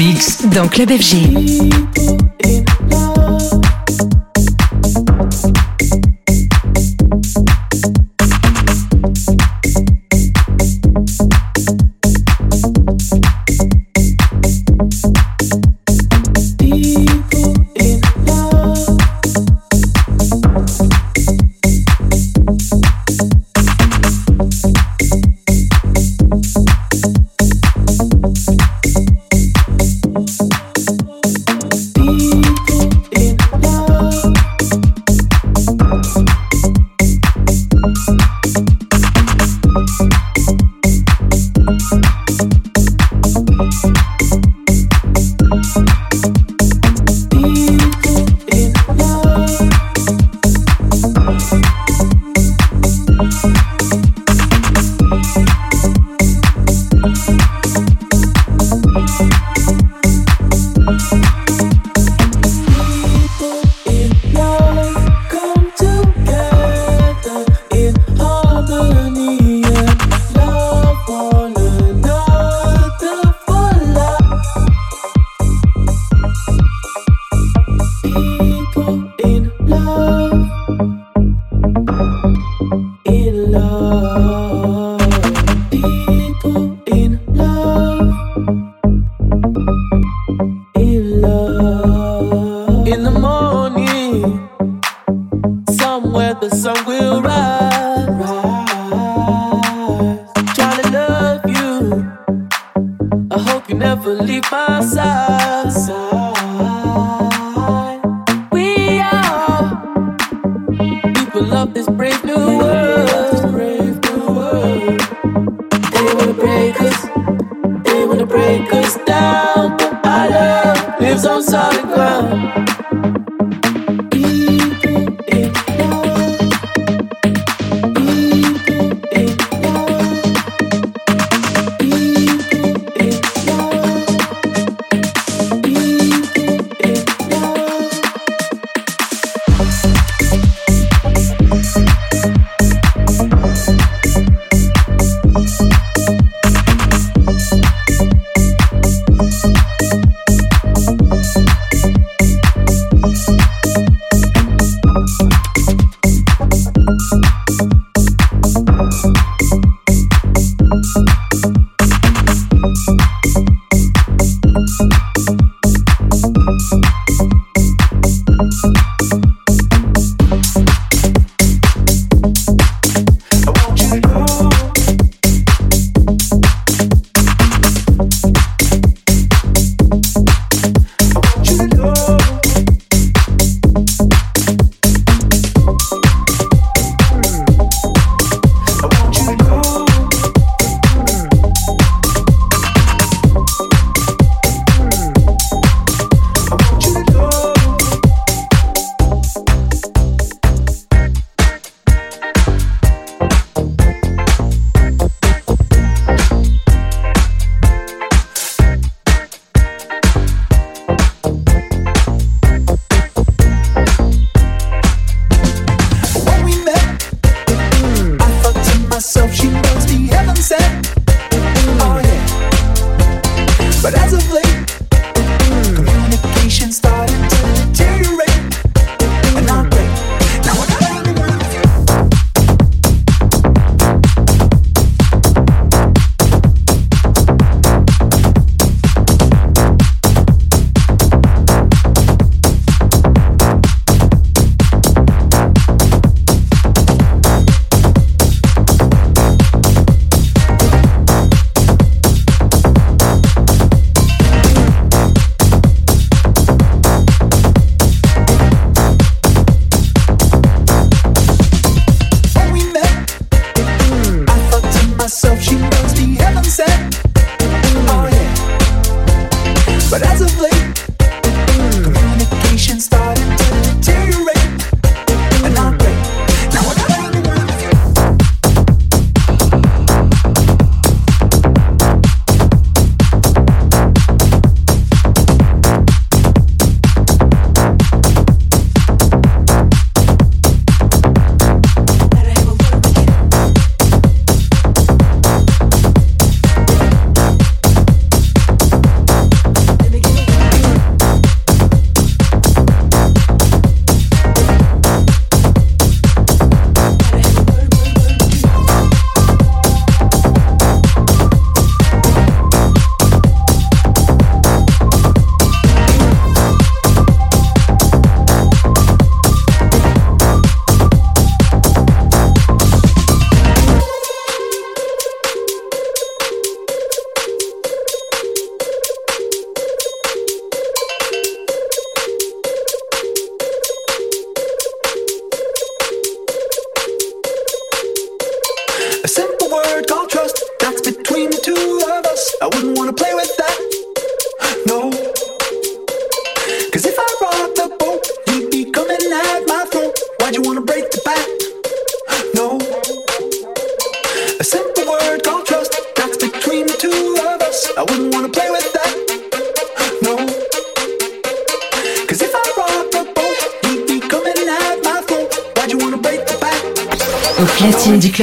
Mix dans Club FG.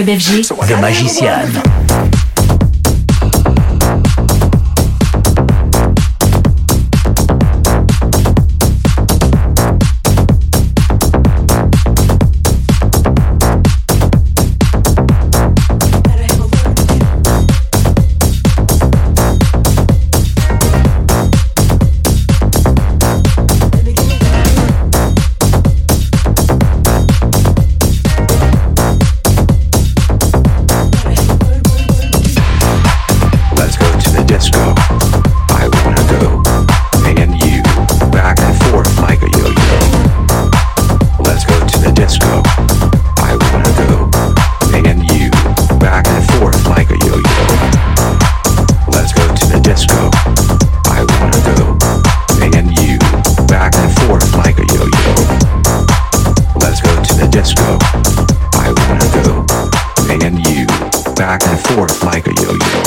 BFG. The Magician. Disco. I wanna go. And you, back and forth like a yo-yo.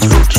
Let's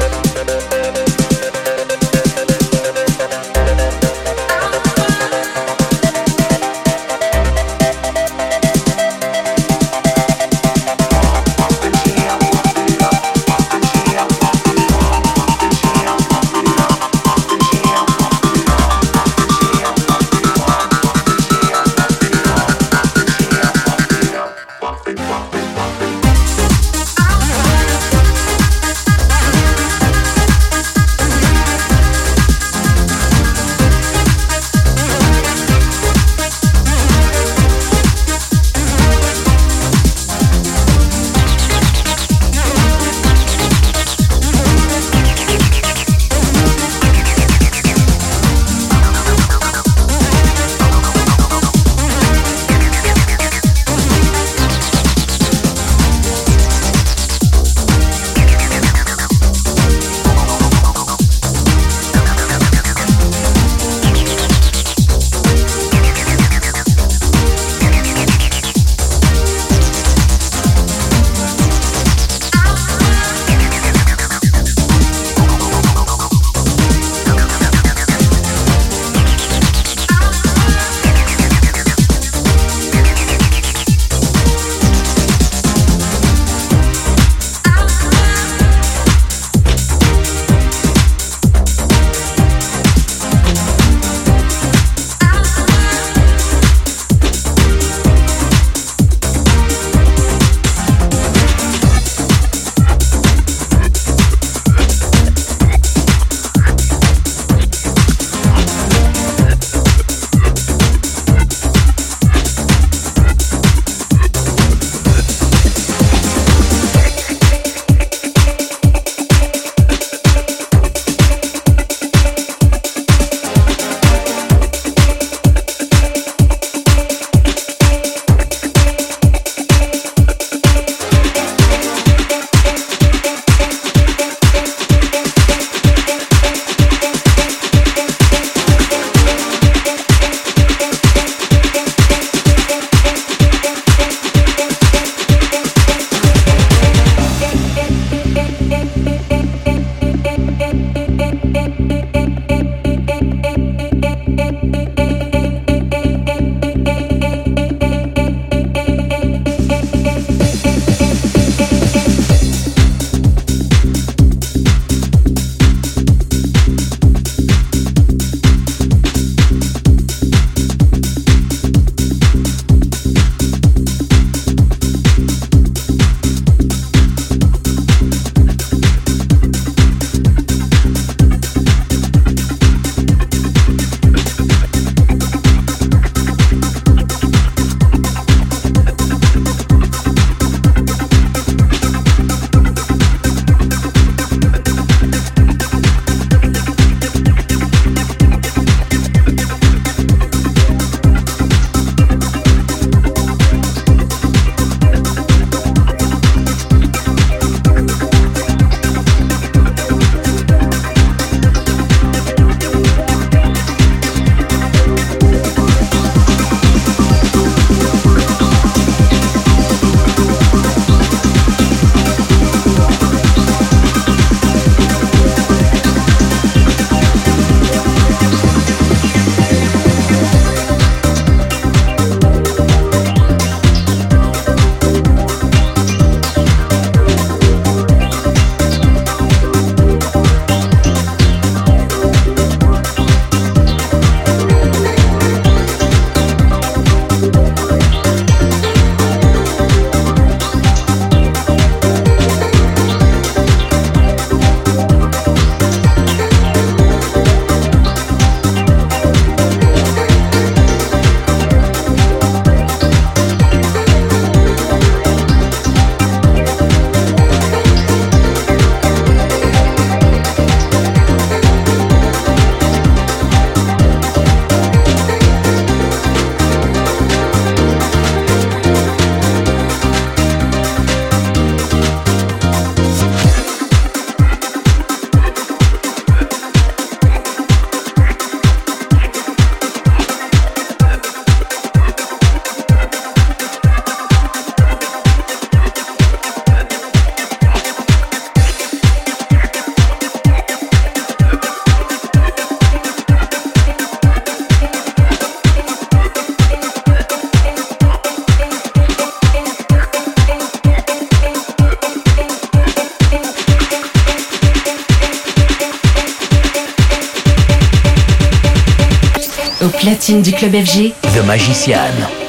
The Magician.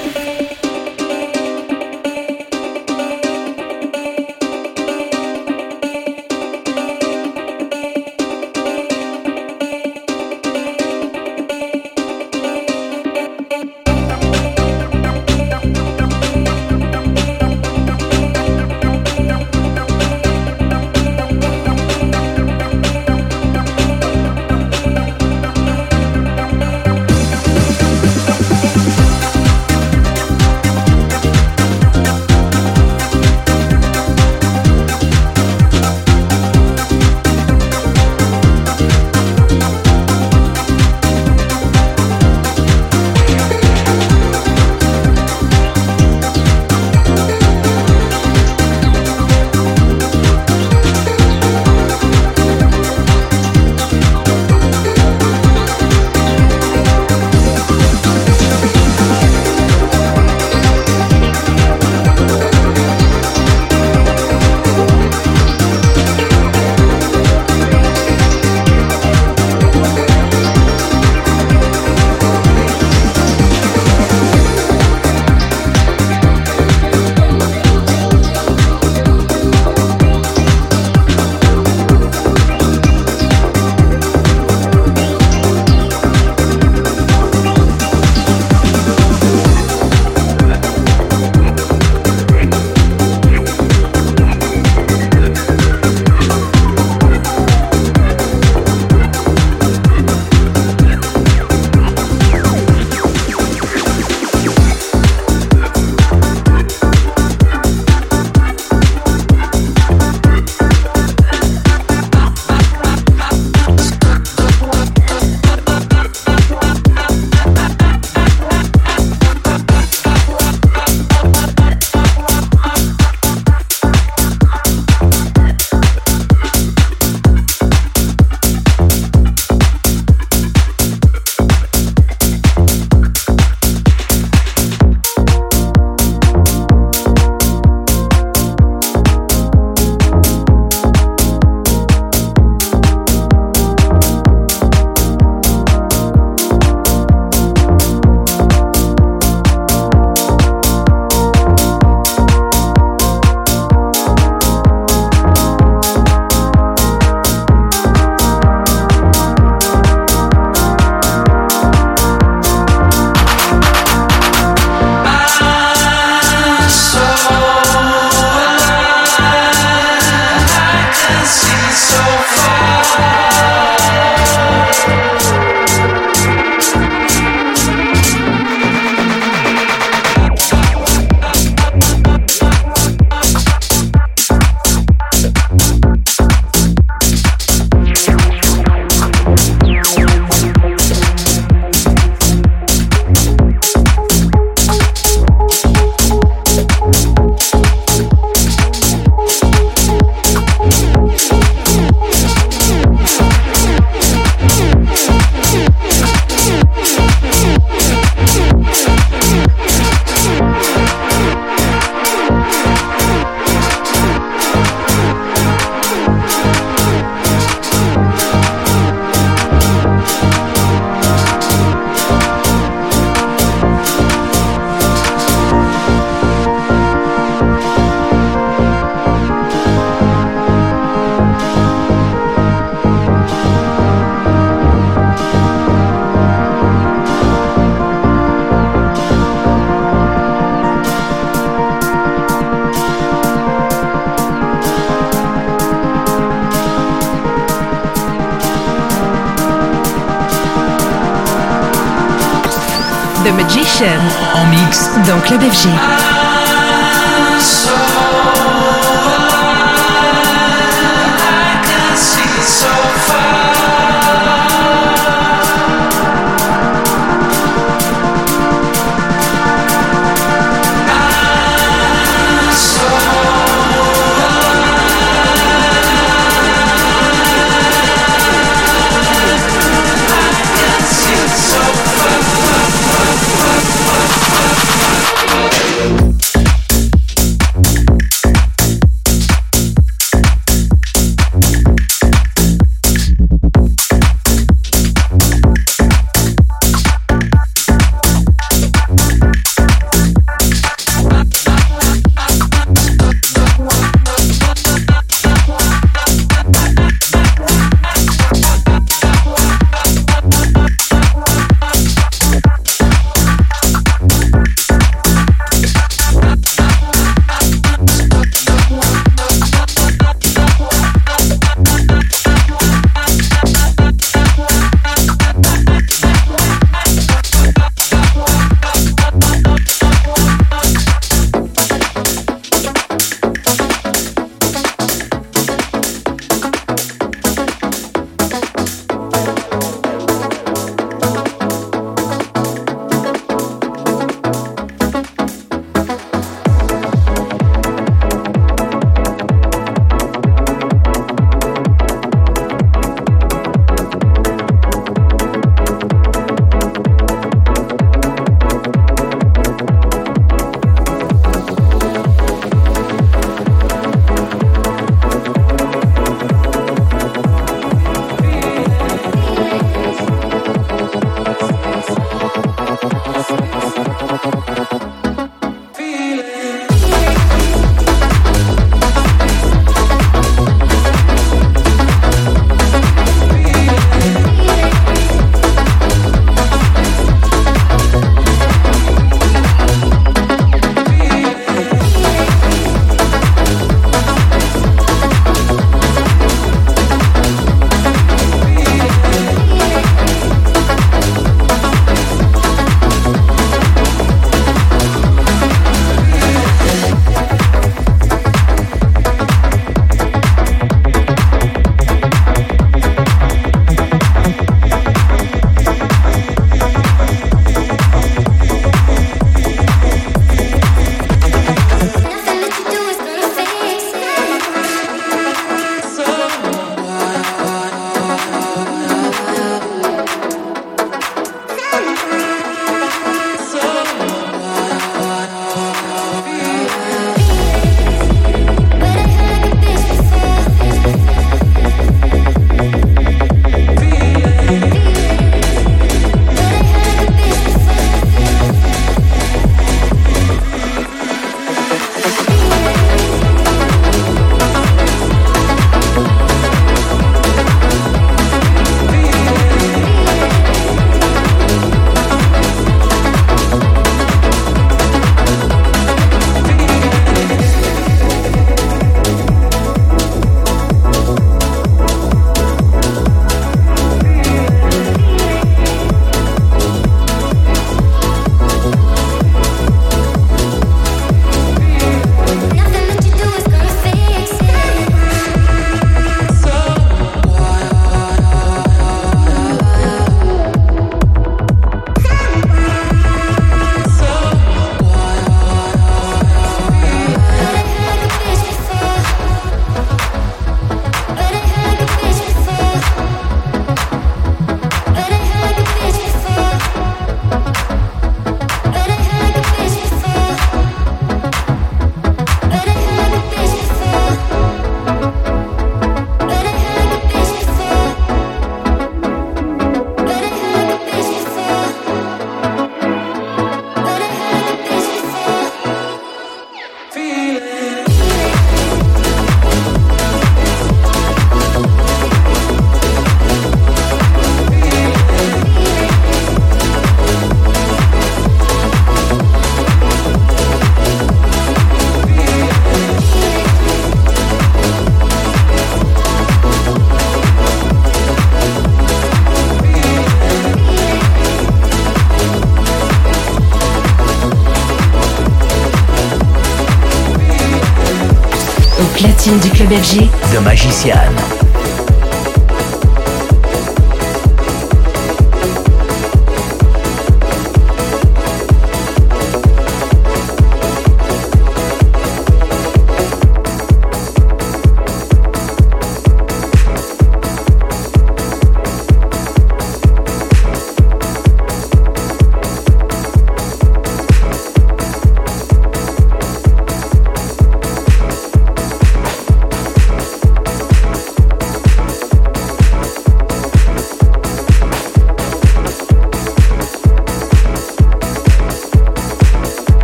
The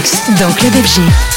mix dans Club FG.